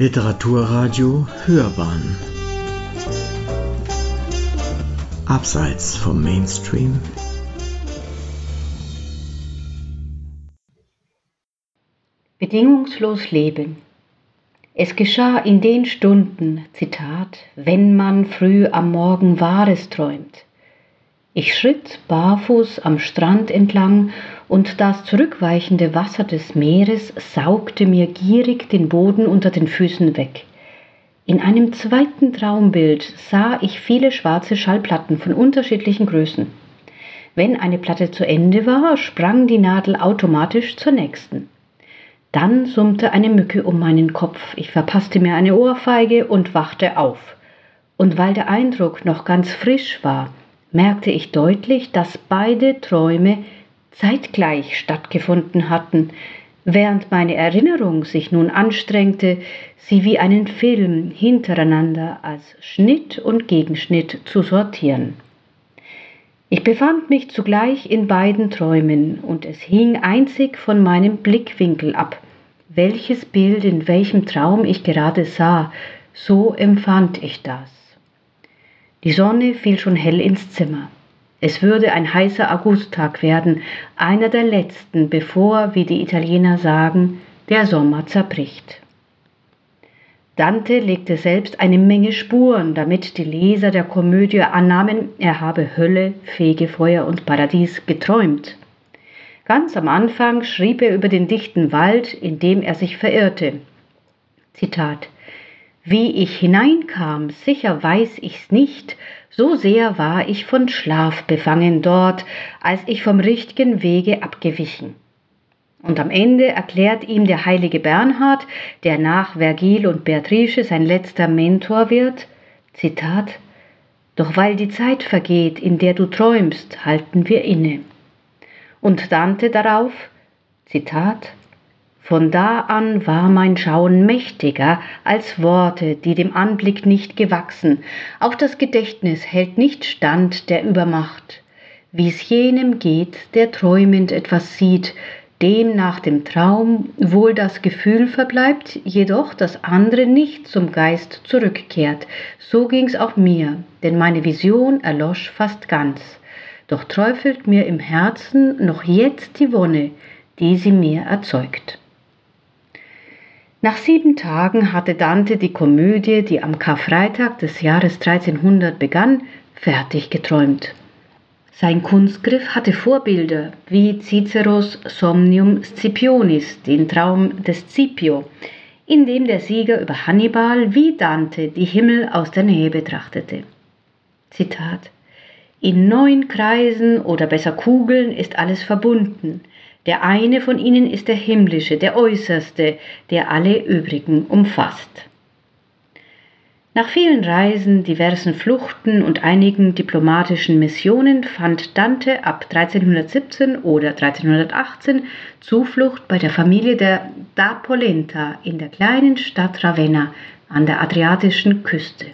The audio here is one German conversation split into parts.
Literaturradio Hörbahn Abseits vom Mainstream Bedingungslos leben. Es geschah in den Stunden, Zitat, wenn man früh am Morgen Wahres träumt. Ich schritt barfuß am Strand entlang und das zurückweichende Wasser des Meeres saugte mir gierig den Boden unter den Füßen weg. In einem zweiten Traumbild sah ich viele schwarze Schallplatten von unterschiedlichen Größen. Wenn eine Platte zu Ende war, sprang die Nadel automatisch zur nächsten. Dann summte eine Mücke um meinen Kopf, ich verpasste mir eine Ohrfeige und wachte auf. Und weil der Eindruck noch ganz frisch war, merkte ich deutlich, dass beide Träume zeitgleich stattgefunden hatten, während meine Erinnerung sich nun anstrengte, sie wie einen Film hintereinander als Schnitt und Gegenschnitt zu sortieren. Ich befand mich zugleich in beiden Träumen, und es hing einzig von meinem Blickwinkel ab, welches Bild in welchem Traum ich gerade sah, so empfand ich das. Die Sonne fiel schon hell ins Zimmer. Es würde ein heißer Augusttag werden, einer der letzten, bevor, wie die Italiener sagen, der Sommer zerbricht. Dante legte selbst eine Menge Spuren, damit die Leser der Komödie annahmen, er habe Hölle, Fegefeuer und Paradies geträumt. Ganz am Anfang schrieb er über den dichten Wald, in dem er sich verirrte. Zitat Wie ich hineinkam, sicher weiß ich's nicht, so sehr war ich von Schlaf befangen dort, als ich vom richtigen Wege abgewichen. Und am Ende erklärt ihm der heilige Bernhard, der nach Vergil und Beatrice sein letzter Mentor wird, Zitat, Doch weil die Zeit vergeht, in der du träumst, halten wir inne. Und Dante darauf, Zitat, von da an war mein Schauen mächtiger als Worte, die dem Anblick nicht gewachsen. Auch das Gedächtnis hält nicht stand der Übermacht. Wie's jenem geht, der träumend etwas sieht, dem nach dem Traum wohl das Gefühl verbleibt, jedoch das andere nicht zum Geist zurückkehrt. So ging's auch mir, denn meine Vision erlosch fast ganz. Doch träufelt mir im Herzen noch jetzt die Wonne, die sie mir erzeugt. Nach sieben Tagen hatte Dante die Komödie, die am Karfreitag des Jahres 1300 begann, fertig geträumt. Sein Kunstgriff hatte Vorbilder wie Ciceros Somnium Scipionis, den Traum des Scipio, in dem der Sieger über Hannibal wie Dante die Himmel aus der Nähe betrachtete. Zitat In neun Kreisen oder besser Kugeln ist alles verbunden, der eine von ihnen ist der himmlische, der äußerste, der alle übrigen umfasst. Nach vielen Reisen, diversen Fluchten und einigen diplomatischen Missionen fand Dante ab 1317 oder 1318 Zuflucht bei der Familie der Da Polenta in der kleinen Stadt Ravenna an der adriatischen Küste.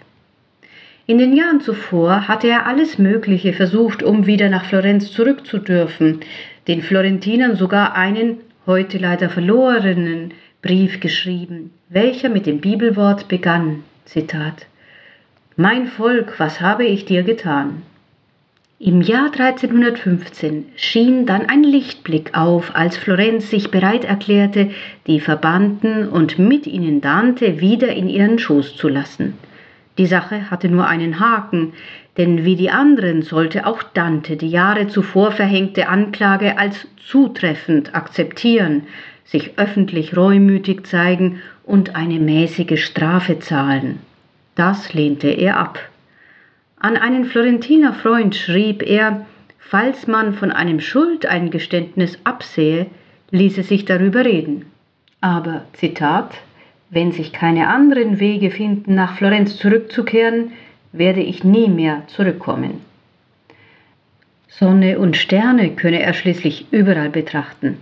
In den Jahren zuvor hatte er alles Mögliche versucht, um wieder nach Florenz zurückzudürfen, den Florentinern sogar einen, heute leider verlorenen, Brief geschrieben, welcher mit dem Bibelwort begann, Zitat, Mein Volk, was habe ich dir getan? Im Jahr 1315 schien dann ein Lichtblick auf, als Florenz sich bereit erklärte, die Verbannten und mit ihnen Dante wieder in ihren Schoß zu lassen. Die Sache hatte nur einen Haken, denn wie die anderen sollte auch Dante die Jahre zuvor verhängte Anklage als zutreffend akzeptieren, sich öffentlich reumütig zeigen und eine mäßige Strafe zahlen. Das lehnte er ab. An einen Florentiner Freund schrieb er, falls man von einem Schuldeingeständnis absehe, ließe sich darüber reden. Aber, Zitat, wenn sich keine anderen Wege finden, nach Florenz zurückzukehren, werde ich nie mehr zurückkommen. Sonne und Sterne könne er schließlich überall betrachten.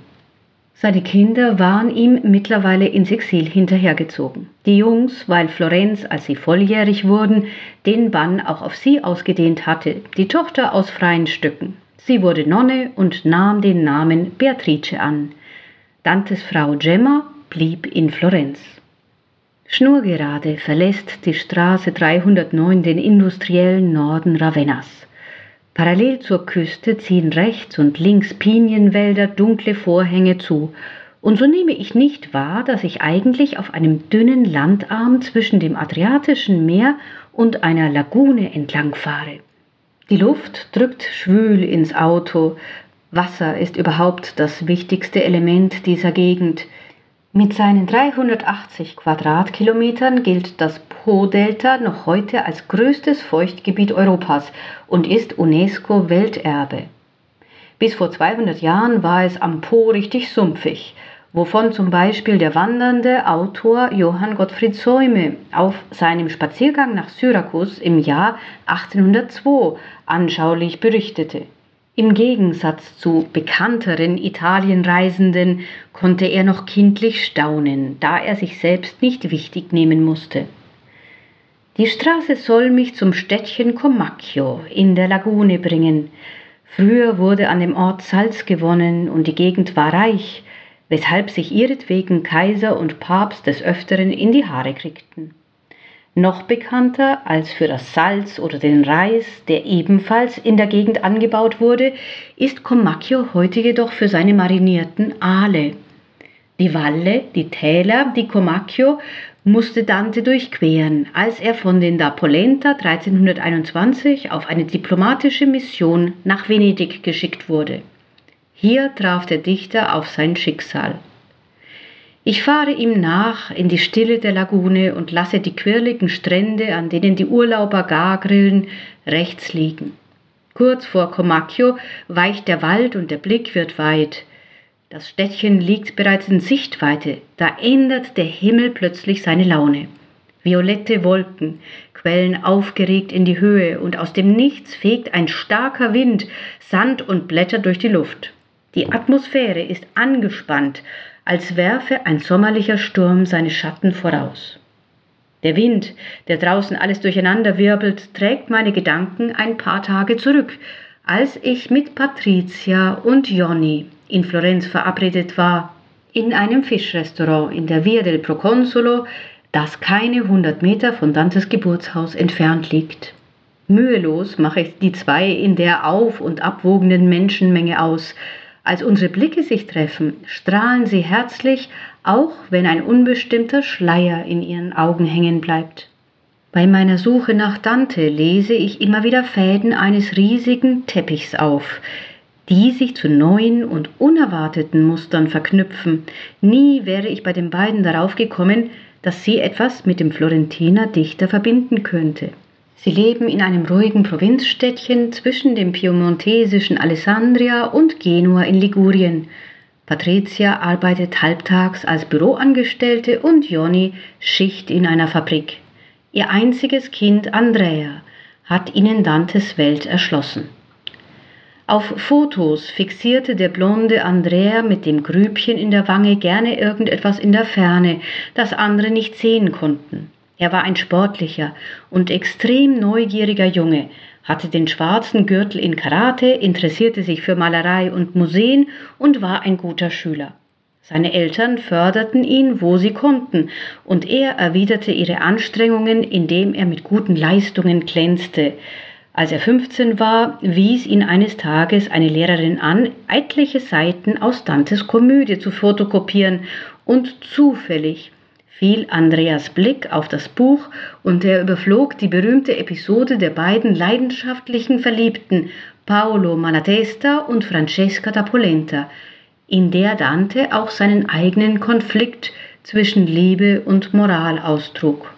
Seine Kinder waren ihm mittlerweile ins Exil hinterhergezogen. Die Jungs, weil Florenz, als sie volljährig wurden, den Bann auch auf sie ausgedehnt hatte, die Tochter aus freien Stücken. Sie wurde Nonne und nahm den Namen Beatrice an. Dantes Frau Gemma blieb in Florenz. Schnurgerade verlässt die Straße 309 den industriellen Norden Ravennas. Parallel zur Küste ziehen rechts und links Pinienwälder dunkle Vorhänge zu, und so nehme ich nicht wahr, dass ich eigentlich auf einem dünnen Landarm zwischen dem Adriatischen Meer und einer Lagune entlangfahre. Die Luft drückt schwül ins Auto. Wasser ist überhaupt das wichtigste Element dieser Gegend. Mit seinen 380 Quadratkilometern gilt das Po-Delta noch heute als größtes Feuchtgebiet Europas und ist UNESCO-Welterbe. Bis vor 200 Jahren war es am Po richtig sumpfig, wovon zum Beispiel der wandernde Autor Johann Gottfried Säume auf seinem Spaziergang nach Syrakus im Jahr 1802 anschaulich berichtete. Im Gegensatz zu bekannteren Italienreisenden konnte er noch kindlich staunen, da er sich selbst nicht wichtig nehmen musste. Die Straße soll mich zum Städtchen Comacchio in der Lagune bringen. Früher wurde an dem Ort Salz gewonnen und die Gegend war reich, weshalb sich ihretwegen Kaiser und Papst des Öfteren in die Haare kriegten. Noch bekannter als für das Salz oder den Reis, der ebenfalls in der Gegend angebaut wurde, ist Comacchio heute jedoch für seine marinierten Aale. Die Valle, die Täler, die Comacchio musste Dante durchqueren, als er von den da Polenta 1321 auf eine diplomatische Mission nach Venedig geschickt wurde. Hier traf der Dichter auf sein Schicksal. Ich fahre ihm nach in die Stille der Lagune und lasse die quirligen Strände, an denen die Urlauber gar grillen, rechts liegen. Kurz vor Comacchio weicht der Wald und der Blick wird weit. Das Städtchen liegt bereits in Sichtweite, da ändert der Himmel plötzlich seine Laune. Violette Wolken quellen aufgeregt in die Höhe und aus dem Nichts fegt ein starker Wind Sand und Blätter durch die Luft. Die Atmosphäre ist angespannt, als werfe ein sommerlicher Sturm seine Schatten voraus. Der Wind, der draußen alles durcheinander wirbelt, trägt meine Gedanken ein paar Tage zurück, als ich mit Patricia und Jonny in Florenz verabredet war, in einem Fischrestaurant in der Via del Proconsolo, das keine hundert Meter von Dantes Geburtshaus entfernt liegt. Mühelos mache ich die zwei in der auf und abwogenden Menschenmenge aus, als unsere Blicke sich treffen, strahlen sie herzlich, auch wenn ein unbestimmter Schleier in ihren Augen hängen bleibt. Bei meiner Suche nach Dante lese ich immer wieder Fäden eines riesigen Teppichs auf, die sich zu neuen und unerwarteten Mustern verknüpfen. Nie wäre ich bei den beiden darauf gekommen, dass sie etwas mit dem Florentiner Dichter verbinden könnte. Sie leben in einem ruhigen Provinzstädtchen zwischen dem piemontesischen Alessandria und Genua in Ligurien. Patricia arbeitet halbtags als Büroangestellte und Jonny Schicht in einer Fabrik. Ihr einziges Kind Andrea hat ihnen Dantes Welt erschlossen. Auf Fotos fixierte der blonde Andrea mit dem Grübchen in der Wange gerne irgendetwas in der Ferne, das andere nicht sehen konnten. Er war ein sportlicher und extrem neugieriger Junge, hatte den schwarzen Gürtel in Karate, interessierte sich für Malerei und Museen und war ein guter Schüler. Seine Eltern förderten ihn, wo sie konnten, und er erwiderte ihre Anstrengungen, indem er mit guten Leistungen glänzte. Als er 15 war, wies ihn eines Tages eine Lehrerin an, etliche Seiten aus Dantes Komödie zu fotokopieren, und zufällig fiel Andreas Blick auf das Buch und er überflog die berühmte Episode der beiden leidenschaftlichen Verliebten Paolo Malatesta und Francesca da Polenta, in der Dante auch seinen eigenen Konflikt zwischen Liebe und Moral austrug.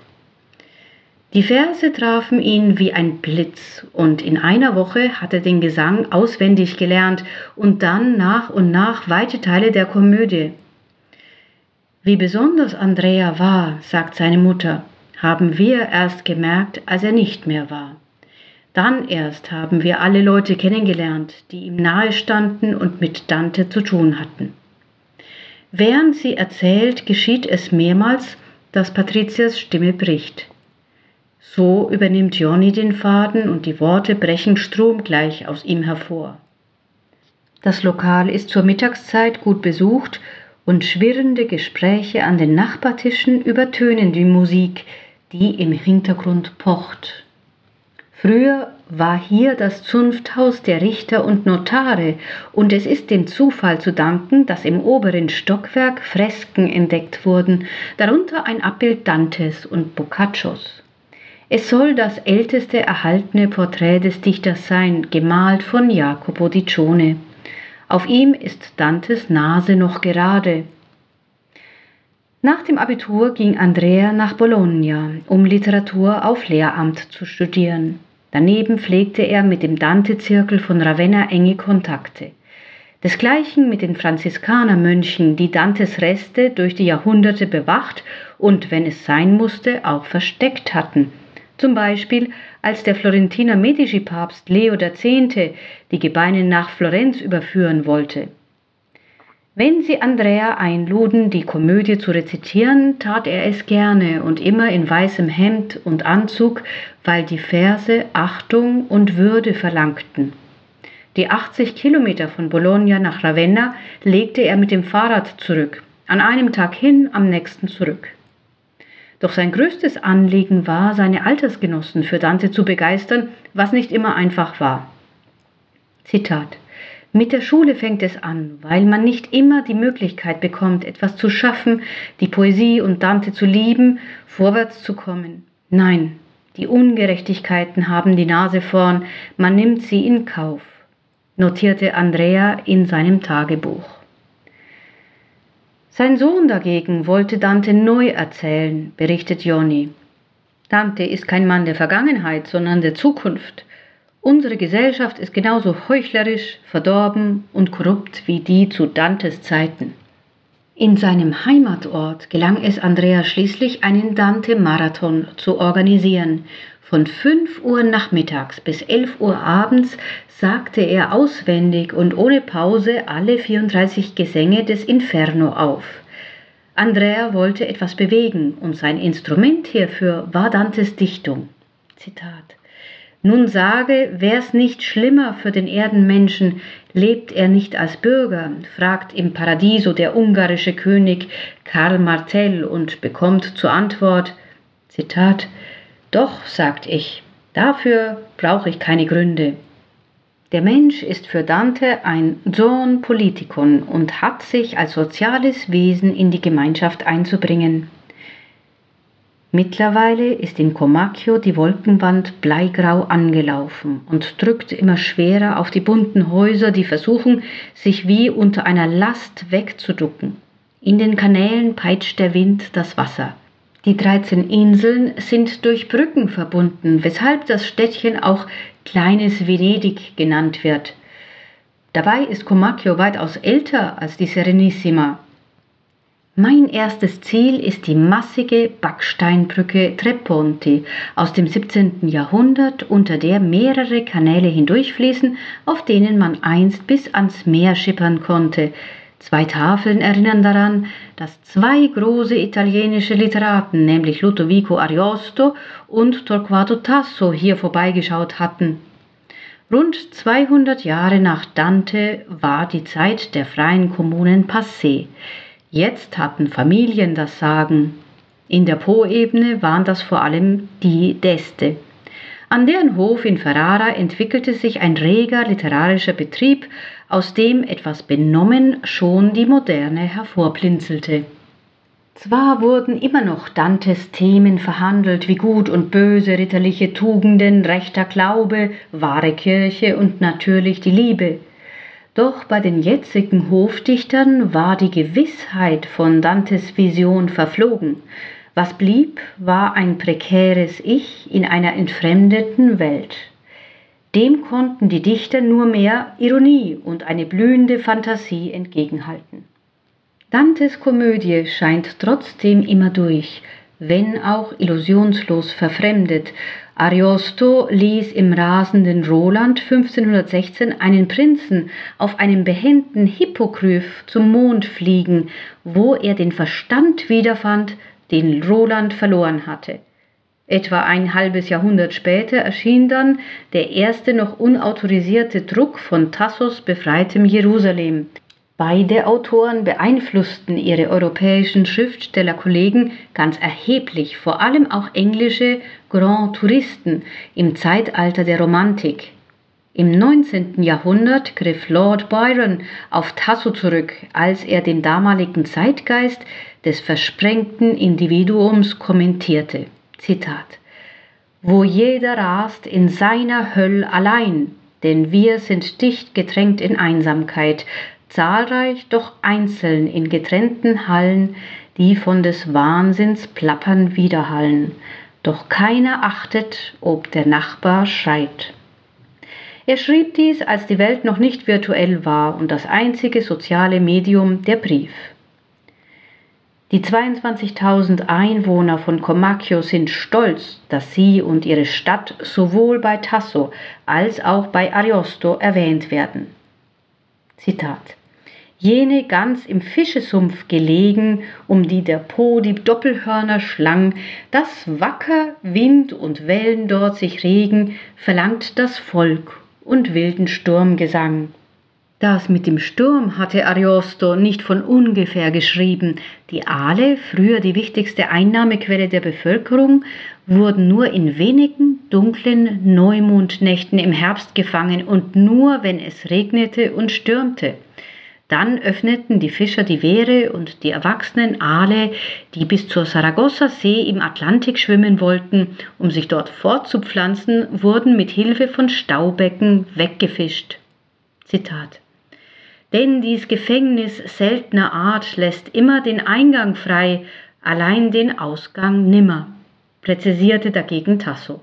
Die Verse trafen ihn wie ein Blitz, und in einer Woche hat er den Gesang auswendig gelernt und dann nach und nach weite Teile der Komödie. Wie besonders Andrea war, sagt seine Mutter, haben wir erst gemerkt, als er nicht mehr war. Dann erst haben wir alle Leute kennengelernt, die ihm nahe standen und mit Dante zu tun hatten. Während sie erzählt, geschieht es mehrmals, dass Patrizias Stimme bricht. So übernimmt Johnny den Faden und die Worte brechen stromgleich aus ihm hervor. Das Lokal ist zur Mittagszeit gut besucht und schwirrende Gespräche an den Nachbartischen übertönen die Musik, die im Hintergrund pocht. Früher war hier das Zunfthaus der Richter und Notare, und es ist dem Zufall zu danken, dass im oberen Stockwerk Fresken entdeckt wurden, darunter ein Abbild Dantes und Boccaccios. Es soll das älteste erhaltene Porträt des Dichters sein, gemalt von Jacopo di Cione. Auf ihm ist Dantes Nase noch gerade. Nach dem Abitur ging Andrea nach Bologna, um Literatur auf Lehramt zu studieren. Daneben pflegte er mit dem Dante-Zirkel von Ravenna enge Kontakte. Desgleichen mit den Franziskanermönchen, die Dantes Reste durch die Jahrhunderte bewacht und, wenn es sein musste, auch versteckt hatten – zum Beispiel als der Florentiner Medici-Papst Leo X. die Gebeine nach Florenz überführen wollte. Wenn sie Andrea einluden, die Komödie zu rezitieren, tat er es gerne und immer in weißem Hemd und Anzug, weil die Verse Achtung und Würde verlangten. Die 80 Kilometer von Bologna nach Ravenna legte er mit dem Fahrrad zurück, an einem Tag hin, am nächsten zurück. Doch sein größtes Anliegen war, seine Altersgenossen für Dante zu begeistern, was nicht immer einfach war. Zitat mit der Schule fängt es an, weil man nicht immer die Möglichkeit bekommt, etwas zu schaffen, die Poesie und Dante zu lieben, vorwärts zu kommen. Nein, die Ungerechtigkeiten haben die Nase vorn, man nimmt sie in Kauf, notierte Andrea in seinem Tagebuch. Sein Sohn dagegen wollte Dante neu erzählen, berichtet Joni. Dante ist kein Mann der Vergangenheit, sondern der Zukunft. Unsere Gesellschaft ist genauso heuchlerisch, verdorben und korrupt wie die zu Dantes Zeiten. In seinem Heimatort gelang es Andrea schließlich, einen Dante-Marathon zu organisieren, von 5 Uhr nachmittags bis 11 Uhr abends sagte er auswendig und ohne Pause alle 34 Gesänge des Inferno auf. Andrea wollte etwas bewegen und sein Instrument hierfür war Dantes Dichtung. Zitat. Nun sage, wär's nicht schlimmer für den Erdenmenschen, lebt er nicht als Bürger, fragt im Paradiso der ungarische König Karl Martell und bekommt zur Antwort, Zitat, doch, sagt ich, dafür brauche ich keine Gründe. Der Mensch ist für Dante ein Zoon Politikon und hat sich als soziales Wesen in die Gemeinschaft einzubringen. Mittlerweile ist in Comacchio die Wolkenwand bleigrau angelaufen und drückt immer schwerer auf die bunten Häuser, die versuchen, sich wie unter einer Last wegzuducken. In den Kanälen peitscht der Wind das Wasser. Die 13 Inseln sind durch Brücken verbunden, weshalb das Städtchen auch Kleines Venedig genannt wird. Dabei ist Comacchio weitaus älter als die Serenissima. Mein erstes Ziel ist die massige Backsteinbrücke Treponti aus dem 17. Jahrhundert, unter der mehrere Kanäle hindurchfließen, auf denen man einst bis ans Meer schippern konnte, Zwei Tafeln erinnern daran, dass zwei große italienische Literaten, nämlich Ludovico Ariosto und Torquato Tasso, hier vorbeigeschaut hatten. Rund 200 Jahre nach Dante war die Zeit der freien Kommunen passé. Jetzt hatten Familien das Sagen. In der Po-Ebene waren das vor allem die Deste. An deren Hof in Ferrara entwickelte sich ein reger literarischer Betrieb, aus dem etwas benommen schon die Moderne hervorblinzelte. Zwar wurden immer noch Dantes Themen verhandelt wie Gut und Böse, ritterliche Tugenden, rechter Glaube, wahre Kirche und natürlich die Liebe. Doch bei den jetzigen Hofdichtern war die Gewissheit von Dantes Vision verflogen. Was blieb, war ein prekäres Ich in einer entfremdeten Welt. Dem konnten die Dichter nur mehr Ironie und eine blühende Fantasie entgegenhalten. Dantes Komödie scheint trotzdem immer durch, wenn auch illusionslos verfremdet. Ariosto ließ im rasenden Roland 1516 einen Prinzen auf einem behenden Hippogryph zum Mond fliegen, wo er den Verstand wiederfand, den Roland verloren hatte. Etwa ein halbes Jahrhundert später erschien dann der erste noch unautorisierte Druck von Tassos befreitem Jerusalem. Beide Autoren beeinflussten ihre europäischen Schriftstellerkollegen ganz erheblich, vor allem auch englische Grand Touristen im Zeitalter der Romantik. Im 19. Jahrhundert griff Lord Byron auf Tasso zurück, als er den damaligen Zeitgeist des versprengten Individuums kommentierte. Zitat Wo jeder rast in seiner Höll allein, denn wir sind dicht gedrängt in Einsamkeit, zahlreich, doch einzeln in getrennten Hallen, die von des Wahnsinns Plappern widerhallen, doch keiner achtet, ob der Nachbar schreit. Er schrieb dies, als die Welt noch nicht virtuell war und das einzige soziale Medium der Brief. Die 22.000 Einwohner von Comacchio sind stolz, dass sie und ihre Stadt sowohl bei Tasso als auch bei Ariosto erwähnt werden. Zitat jene ganz im Fischesumpf gelegen, um die der Po die Doppelhörner schlang, dass wacker Wind und Wellen dort sich regen, verlangt das Volk und wilden Sturmgesang. Das mit dem Sturm hatte Ariosto nicht von ungefähr geschrieben. Die Aale, früher die wichtigste Einnahmequelle der Bevölkerung, wurden nur in wenigen dunklen Neumondnächten im Herbst gefangen und nur wenn es regnete und stürmte. Dann öffneten die Fischer die Wehre und die erwachsenen Aale, die bis zur Saragossa See im Atlantik schwimmen wollten, um sich dort fortzupflanzen, wurden mit Hilfe von Staubecken weggefischt. Zitat Denn dies Gefängnis seltener Art lässt immer den Eingang frei, allein den Ausgang nimmer, präzisierte dagegen Tasso.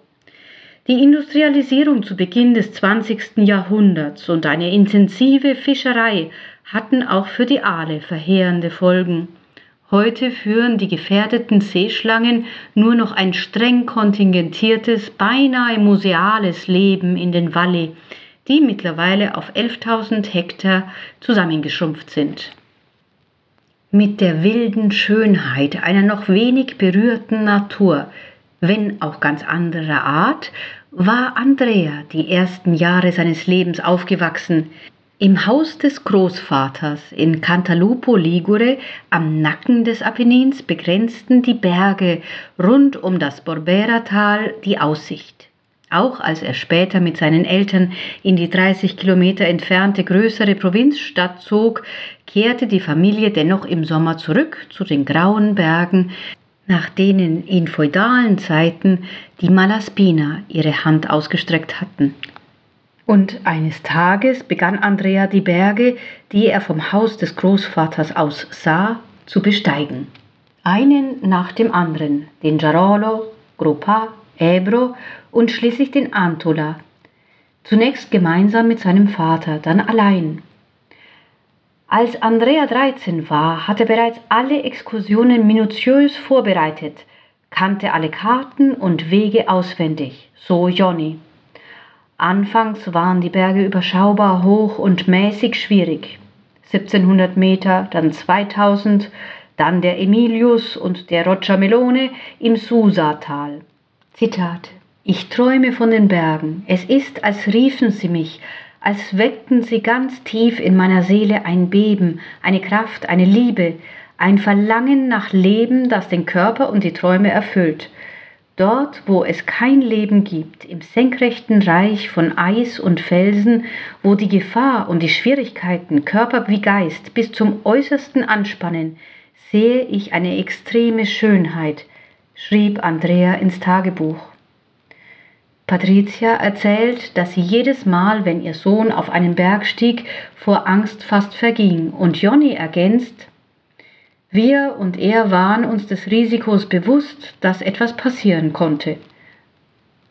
Die Industrialisierung zu Beginn des 20. Jahrhunderts und eine intensive Fischerei hatten auch für die Aale verheerende Folgen. Heute führen die gefährdeten Seeschlangen nur noch ein streng kontingentiertes, beinahe museales Leben in den Valli, die mittlerweile auf 11.000 Hektar zusammengeschrumpft sind. Mit der wilden Schönheit einer noch wenig berührten Natur, wenn auch ganz anderer Art, war Andrea die ersten Jahre seines Lebens aufgewachsen, im Haus des Großvaters in Cantalupo Ligure am Nacken des Apennins begrenzten die Berge rund um das Borbera-Tal die Aussicht. Auch als er später mit seinen Eltern in die 30 Kilometer entfernte größere Provinzstadt zog, kehrte die Familie dennoch im Sommer zurück zu den grauen Bergen, nach denen in feudalen Zeiten die Malaspina ihre Hand ausgestreckt hatten. Und eines Tages begann Andrea die Berge, die er vom Haus des Großvaters aus sah, zu besteigen. Einen nach dem anderen, den Jarolo, Gruppa, Ebro und schließlich den Antola. Zunächst gemeinsam mit seinem Vater, dann allein. Als Andrea 13 war, hatte er bereits alle Exkursionen minutiös vorbereitet, kannte alle Karten und Wege auswendig, so Johnny. Anfangs waren die Berge überschaubar hoch und mäßig schwierig. 1700 Meter, dann 2000, dann der Emilius und der Roccia Melone im Susa-Tal. Zitat: Ich träume von den Bergen. Es ist, als riefen sie mich, als weckten sie ganz tief in meiner Seele ein Beben, eine Kraft, eine Liebe, ein Verlangen nach Leben, das den Körper und die Träume erfüllt. Dort, wo es kein Leben gibt, im senkrechten Reich von Eis und Felsen, wo die Gefahr und die Schwierigkeiten Körper wie Geist bis zum äußersten anspannen, sehe ich eine extreme Schönheit, schrieb Andrea ins Tagebuch. Patricia erzählt, dass sie jedes Mal, wenn ihr Sohn auf einen Berg stieg, vor Angst fast verging, und Jonny ergänzt, wir und er waren uns des Risikos bewusst, dass etwas passieren konnte.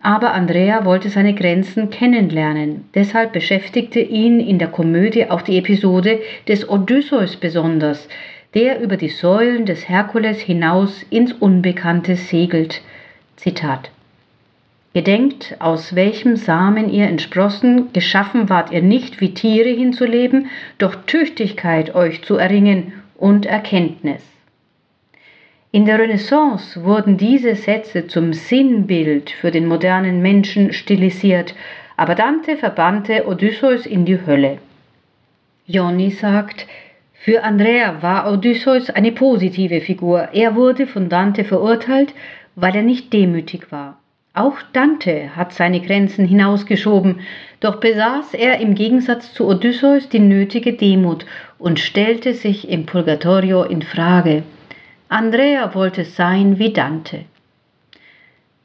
Aber Andrea wollte seine Grenzen kennenlernen, deshalb beschäftigte ihn in der Komödie auch die Episode des Odysseus besonders, der über die Säulen des Herkules hinaus ins Unbekannte segelt. Zitat Gedenkt, aus welchem Samen ihr entsprossen, geschaffen wart ihr nicht wie Tiere hinzuleben, doch Tüchtigkeit euch zu erringen und Erkenntnis. In der Renaissance wurden diese Sätze zum Sinnbild für den modernen Menschen stilisiert, aber Dante verbannte Odysseus in die Hölle. Johnny sagt, Für Andrea war Odysseus eine positive Figur. Er wurde von Dante verurteilt, weil er nicht demütig war. Auch Dante hat seine Grenzen hinausgeschoben, doch besaß er im Gegensatz zu Odysseus die nötige Demut und stellte sich im Purgatorio in Frage. Andrea wollte sein wie Dante.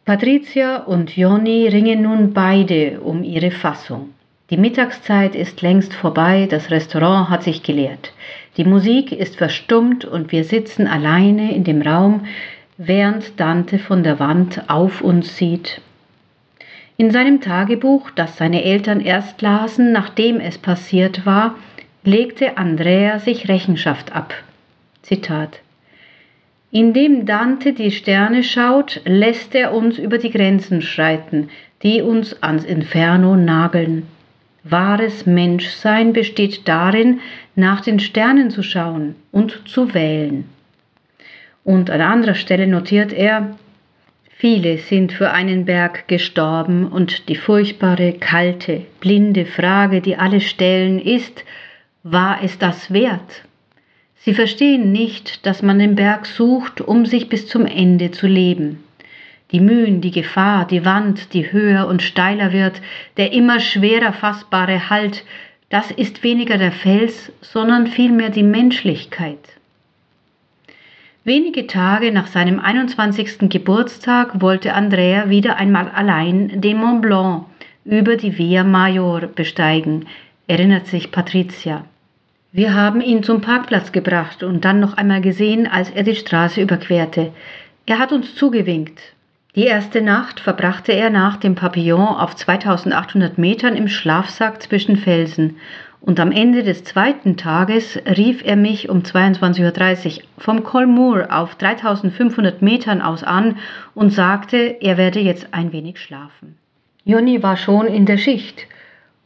Patricia und Jonni ringen nun beide um ihre Fassung. Die Mittagszeit ist längst vorbei, das Restaurant hat sich geleert. Die Musik ist verstummt und wir sitzen alleine in dem Raum, während Dante von der Wand auf uns sieht. In seinem Tagebuch, das seine Eltern erst lasen, nachdem es passiert war, legte Andrea sich Rechenschaft ab. Zitat Indem Dante die Sterne schaut, lässt er uns über die Grenzen schreiten, die uns ans Inferno nageln. Wahres Menschsein besteht darin, nach den Sternen zu schauen und zu wählen. Und an anderer Stelle notiert er, Viele sind für einen Berg gestorben und die furchtbare, kalte, blinde Frage, die alle stellen, ist, war es das wert? Sie verstehen nicht, dass man den Berg sucht, um sich bis zum Ende zu leben. Die Mühen, die Gefahr, die Wand, die höher und steiler wird, der immer schwerer fassbare Halt, das ist weniger der Fels, sondern vielmehr die Menschlichkeit. Wenige Tage nach seinem 21. Geburtstag wollte Andrea wieder einmal allein den Mont Blanc über die Via Major besteigen, erinnert sich Patricia. Wir haben ihn zum Parkplatz gebracht und dann noch einmal gesehen, als er die Straße überquerte. Er hat uns zugewinkt. Die erste Nacht verbrachte er nach dem Papillon auf 2800 Metern im Schlafsack zwischen Felsen und am Ende des zweiten Tages rief er mich um 22.30 Uhr vom Kolmur auf 3500 Metern aus an und sagte, er werde jetzt ein wenig schlafen. Jonny war schon in der Schicht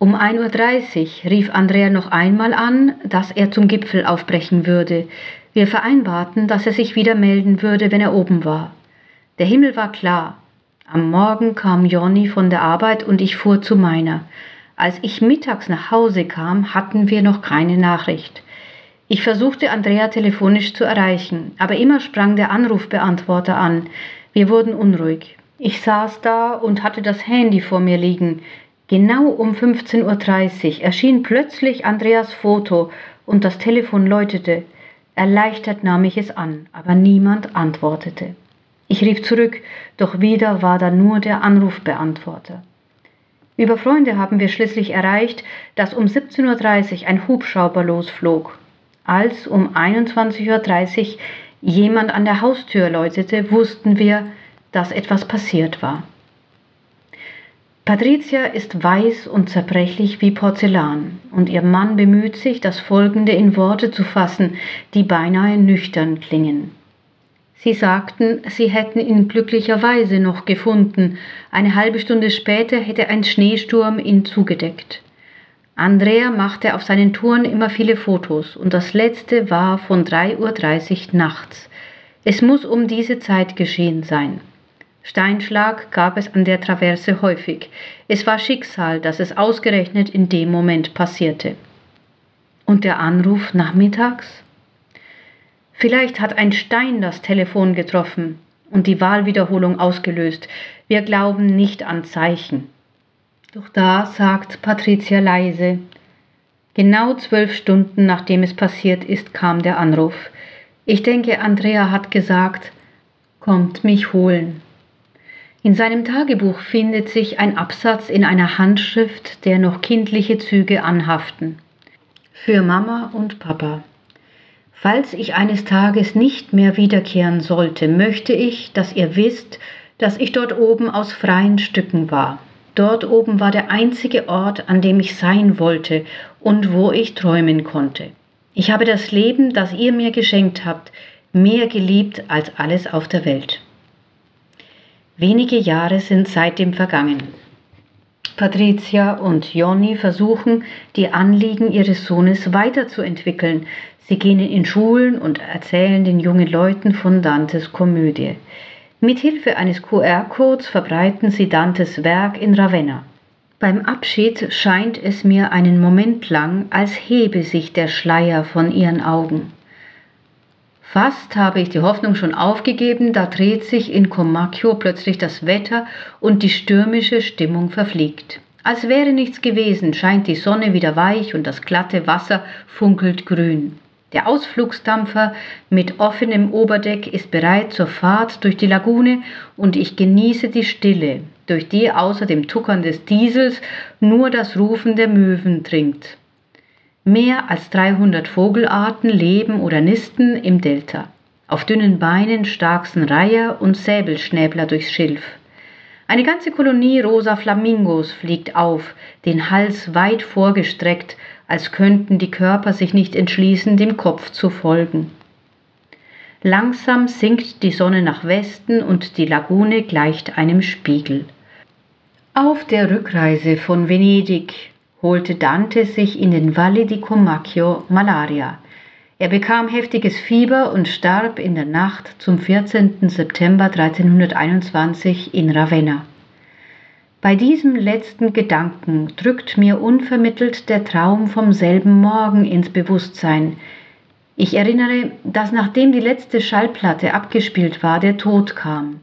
um 1.30 Uhr rief Andrea noch einmal an, dass er zum Gipfel aufbrechen würde. Wir vereinbarten, dass er sich wieder melden würde, wenn er oben war. Der Himmel war klar. Am Morgen kam Jonny von der Arbeit und ich fuhr zu meiner. Als ich mittags nach Hause kam, hatten wir noch keine Nachricht. Ich versuchte Andrea telefonisch zu erreichen, aber immer sprang der Anrufbeantworter an. Wir wurden unruhig. Ich saß da und hatte das Handy vor mir liegen. Genau um 15.30 Uhr erschien plötzlich Andreas Foto und das Telefon läutete. Erleichtert nahm ich es an, aber niemand antwortete. Ich rief zurück, doch wieder war da nur der Anrufbeantworter. Über Freunde haben wir schließlich erreicht, dass um 17.30 Uhr ein Hubschrauber losflog. Als um 21.30 Uhr jemand an der Haustür läutete, wussten wir, dass etwas passiert war. Patricia ist weiß und zerbrechlich wie Porzellan, und ihr Mann bemüht sich, das Folgende in Worte zu fassen, die beinahe nüchtern klingen. Sie sagten, sie hätten ihn glücklicherweise noch gefunden. Eine halbe Stunde später hätte ein Schneesturm ihn zugedeckt. Andrea machte auf seinen Touren immer viele Fotos und das letzte war von 3.30 Uhr nachts. Es muss um diese Zeit geschehen sein. Steinschlag gab es an der Traverse häufig. Es war Schicksal, dass es ausgerechnet in dem Moment passierte. Und der Anruf nachmittags? Vielleicht hat ein Stein das Telefon getroffen und die Wahlwiederholung ausgelöst. Wir glauben nicht an Zeichen. Doch da sagt Patricia leise, genau zwölf Stunden nachdem es passiert ist, kam der Anruf. Ich denke, Andrea hat gesagt, kommt mich holen. In seinem Tagebuch findet sich ein Absatz in einer Handschrift, der noch kindliche Züge anhaften. Für Mama und Papa. Falls ich eines Tages nicht mehr wiederkehren sollte, möchte ich, dass ihr wisst, dass ich dort oben aus freien Stücken war. Dort oben war der einzige Ort, an dem ich sein wollte und wo ich träumen konnte. Ich habe das Leben, das ihr mir geschenkt habt, mehr geliebt als alles auf der Welt. Wenige Jahre sind seitdem vergangen. Patricia und Jonny versuchen, die Anliegen ihres Sohnes weiterzuentwickeln. Sie gehen in Schulen und erzählen den jungen Leuten von Dantes Komödie. Mithilfe eines QR-Codes verbreiten sie Dantes Werk in Ravenna. Beim Abschied scheint es mir einen Moment lang, als hebe sich der Schleier von ihren Augen. Fast habe ich die Hoffnung schon aufgegeben, da dreht sich in Comacchio plötzlich das Wetter und die stürmische Stimmung verfliegt. Als wäre nichts gewesen, scheint die Sonne wieder weich und das glatte Wasser funkelt grün. Der Ausflugsdampfer mit offenem Oberdeck ist bereit zur Fahrt durch die Lagune und ich genieße die Stille, durch die außer dem Tuckern des Diesels nur das Rufen der Möwen dringt. Mehr als 300 Vogelarten leben oder nisten im Delta. Auf dünnen Beinen starksten Reiher und Säbelschnäbler durchs Schilf. Eine ganze Kolonie rosa Flamingos fliegt auf, den Hals weit vorgestreckt, als könnten die Körper sich nicht entschließen, dem Kopf zu folgen. Langsam sinkt die Sonne nach Westen und die Lagune gleicht einem Spiegel. Auf der Rückreise von Venedig holte Dante sich in den Valli di Comacchio Malaria. Er bekam heftiges Fieber und starb in der Nacht zum 14. September 1321 in Ravenna. Bei diesem letzten Gedanken drückt mir unvermittelt der Traum vom selben Morgen ins Bewusstsein. Ich erinnere, dass nachdem die letzte Schallplatte abgespielt war, der Tod kam.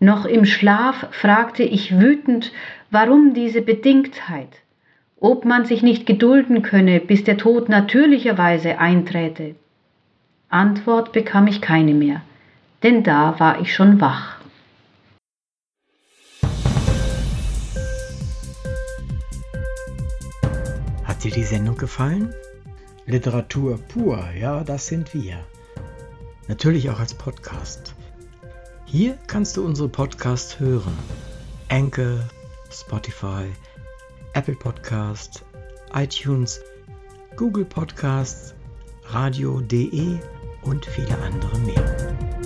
Noch im Schlaf fragte ich wütend, warum diese Bedingtheit, ob man sich nicht gedulden könne, bis der Tod natürlicherweise einträte. Antwort bekam ich keine mehr, denn da war ich schon wach. Hat dir die Sendung gefallen? Literatur pur, ja, das sind wir. Natürlich auch als Podcast. Hier kannst du unsere Podcasts hören. Anchor, Spotify, Apple Podcast, iTunes, Google Podcasts, radio.de und viele andere mehr.